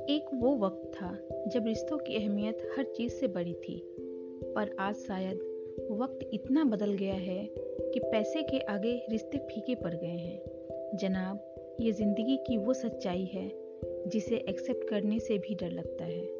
एक वो वक्त था जब रिश्तों की अहमियत हर चीज़ से बड़ी थी, पर आज शायद वक्त इतना बदल गया है कि पैसे के आगे रिश्ते फीके पड़ गए हैं। जनाब, ये ज़िंदगी की वो सच्चाई है जिसे एक्सेप्ट करने से भी डर लगता है।